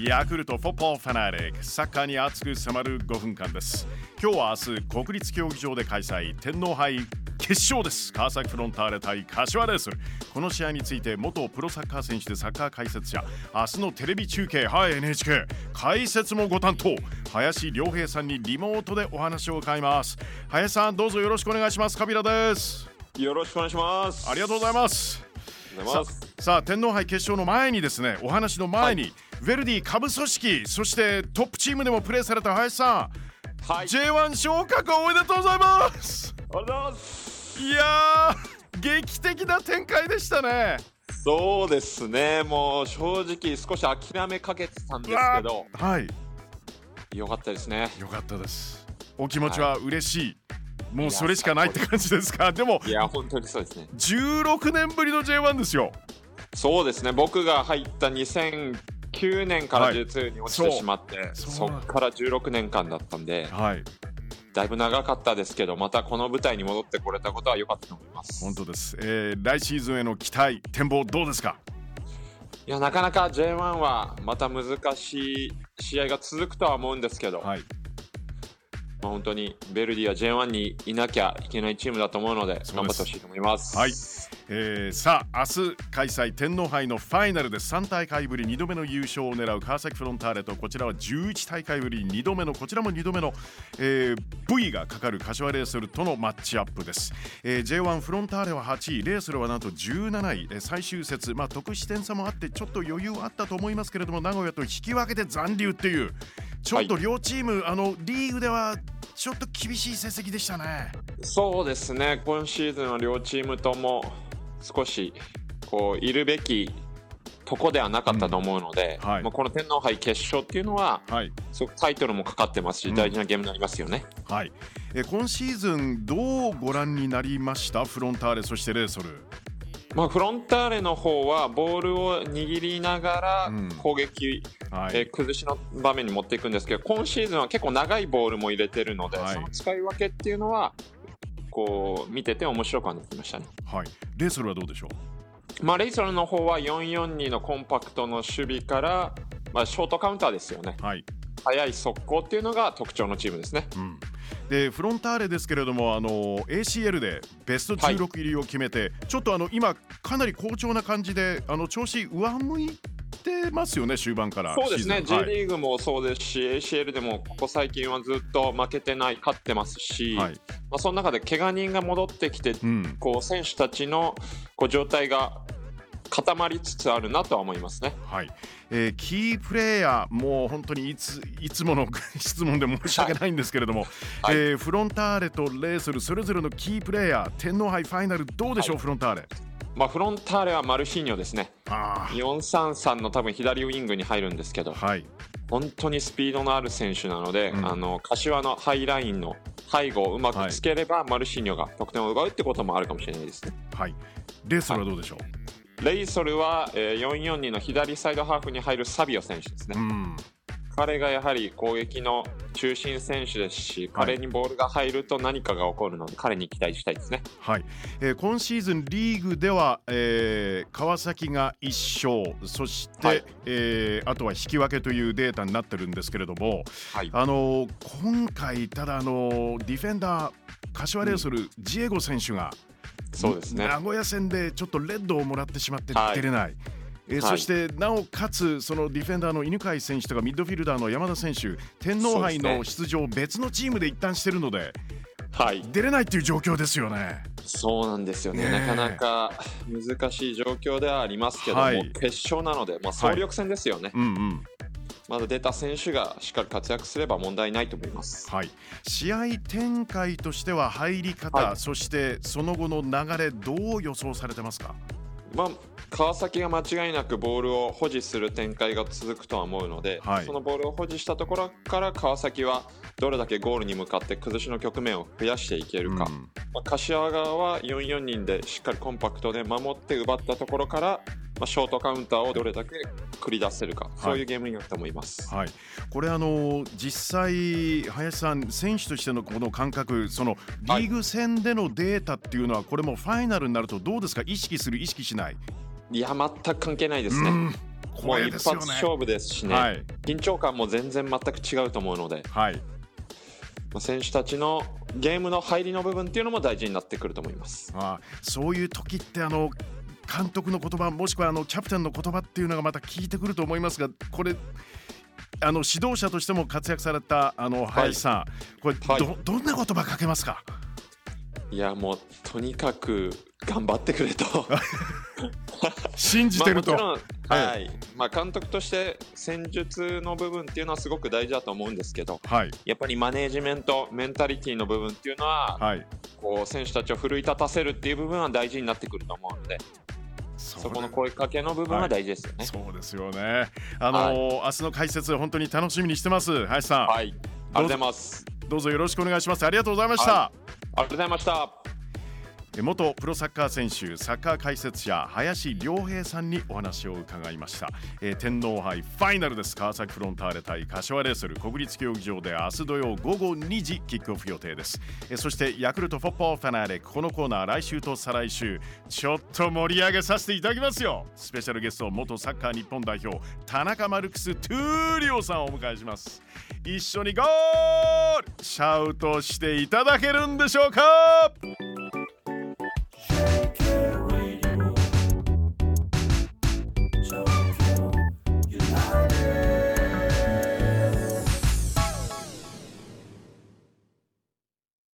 ヤクルトフォッポーファナリックサッカーに熱く迫る5分間です。今日は明日国立競技場で開催天皇杯決勝です。川崎フロンターレ対柏レースこの試合について元プロサッカー選手でサッカー解説者明日のテレビ中継はい NHK 解説もご担当林良平さんにリモートでお話を伺います。林さんどうぞよろしくお願いします。カビラです。よろしくお願いします。ありがとうございます。ささあ天皇杯決勝の前にですねお話の前に、はい、ヴェルディ下部組織そしてトップチームでもプレーされた林さん、はい、J1 昇格おめでとうございます。ありがとうございます。いや劇的な展開でしたね。そうですね。もう正直少し諦めかけてたんですけど。はい。よかったですね。よかったです。お気持ちは嬉しい、はいもうそれしかないって感じですか？でもいや本当にそうですね。16年ぶりの J1 ですよ。そうですね。僕が入った2009年から J2 に落ちてしまって、はい、そこから16年間だったんで、はい、だいぶ長かったですけどまたこの舞台に戻ってこれたことは良かったと思います。本当です、えー、来シーズンへの期待展望どうですか？いやなかなか J1 はまた難しい試合が続くとは思うんですけど、はい、まあ、本当にベルディは J1 にいなきゃいけないチームだと思うので頑張ってほしいと思います。はい。えー、さあ明日開催天皇杯のファイナルで3大会ぶり2度目の優勝を狙う川崎フロンターレとこちらは11大会ぶり2度目のこちらも2度目の、えー、V がかかる柏レースルとのマッチアップです、えー、J1 フロンターレは8位レースルはなんと17位、えー、最終節、まあ、得失点差もあってちょっと余裕あったと思いますけれども名古屋と引き分けて残留っていうちょっと両チーム、はい、あのリーグではちょっと厳しい成績でしたね。そうですね。今シーズンは両チームとも少しこういるべきとこではなかったと思うので、うんはい、まあ、この天皇杯決勝っていうのは、はい、すごくタイトルもかかってますし、うん、大事なゲームになりますよね、はい、え今シーズンどうご覧になりました？フロンターレそしてレーソル。まあ、フロンターレの方はボールを握りながら攻撃、うんはい、えー、崩しの場面に持っていくんですけど今シーズンは結構長いボールも入れてるので、はい、その使い分けっていうのはこう見てて面白くなってきましたね。はい、レイソルはどうでしょう？まあ、レイソルの方は442のコンパクトの守備から、まあ、ショートカウンターですよね、はい、速い速攻っていうのが特徴のチームですね。うんでフロンターレですけれどもあの ACL でベスト16入りを決めて、はい、ちょっとあの今かなり好調な感じであの調子上向いてますよね終盤から。そうですね、J リーグもそうですし、はい、ACL でもここ最近はずっと負けてない勝ってますし、はい、まあ、その中で怪我人が戻ってきて、うん、こう選手たちのこう状態が固まりつつあるなとは思いますね。はい、えー、キープレーヤーもう本当にいついつもの 質問で申し訳ないんですけれども、はい、えー、フロンターレとレースルそれぞれのキープレーヤー天皇杯ファイナルどうでしょう、はい、フロンターレ？まあ、フロンターレはマルシーニョですね。433の多分左ウイングに入るんですけど、はい、本当にスピードのある選手なので、うん、あの柏のハイラインの背後をうまくつければ、はい、マルシーニョが得点を奪うってこともあるかもしれないですね。はい、レースはどうでしょう、はいレイソルは、えー、442の左サイドハーフに入るサビオ選手ですね。うん。彼がやはり攻撃の中心選手ですし、彼にボールが入ると何かが起こるので、彼に期待したいですね、はい。えー、今シーズン、リーグでは、えー、川崎が1勝、そして、はい、えー、あとは引き分けというデータになってるんですけれども、はい、あの今回、ただあの、ディフェンダー、柏レイソル、うん、ジエゴ選手が、そうですね。名古屋戦でちょっとレッドをもらってしまって出れない。はい。えー、はい、そしてなおかつそのディフェンダーの犬飼選手とかミッドフィルダーの山田選手天皇杯の出場、別のチームで一旦してるので、はい、出れないっていう状況ですよね。そうなんですよね、ねなかなか難しい状況ではありますけども、はい、決勝なので、まあ、総力戦ですよね。はい、うんうんまだ出た選手がしっかり活躍すれば問題ないと思います、はい、試合展開としては入り方、はい、そしてその後の流れどう予想されてますか？まあ、川崎が間違いなくボールを保持する展開が続くとは思うので、はい、そのボールを保持したところから川崎はどれだけゴールに向かって崩しの局面を増やしていけるか、うん、まあ、柏側は4-4人でしっかりコンパクトで守って奪ったところから、まあ、ショートカウンターをどれだけ繰り出せるか、はい、そういうゲームになると思います、はい、これあの実際林さん選手としてのこの感覚そのリーグ戦でのデータっていうのは、これもファイナルになるとどうですか？意識する意識しない。いや全く関係ないですね。もう一発勝負ですしね、はい、緊張感も全然全く違うと思うので、はい、選手たちのゲームの入りの部分っていうのも大事になってくると思います。あそういう時ってあの監督の言葉もしくはあのキャプテンの言葉っていうのがまた効いてくると思いますがこれあの指導者としても活躍されたあの林さん、はい、これど、はい、どんな言葉かけますか？いやもうとにかく頑張ってくれと。信じてると、まあ、はい、まあ、監督として戦術の部分っていうのはすごく大事だと思うんですけど、はい、やっぱりマネージメントメンタリティーの部分っていうのは、はい、こう選手たちを奮い立たせるっていう部分は大事になってくると思うので。そこの声かけの部分は大事ですよね。はい、そうですよね。あのーはい、明日の解説本当に楽しみにしてます。林さん。はい。ありがとうございます。どうぞよろしくお願いします。ありがとうございました。ありがとうございました。元プロサッカー選手サッカー解説者林良平さんにお話を伺いました、えー、天皇杯ファイナルです。川崎フロンターレ対柏レイソル国立競技場で明日土曜午後2時キックオフ予定です、えー、そしてヤクルトフォッポーファナーレこのコーナー来週と再来週ちょっと盛り上げさせていただきますよ。スペシャルゲスト元サッカー日本代表田中マルクス・トゥーリオさんをお迎えします。一緒にゴール！シャウトしていただけるんでしょうか？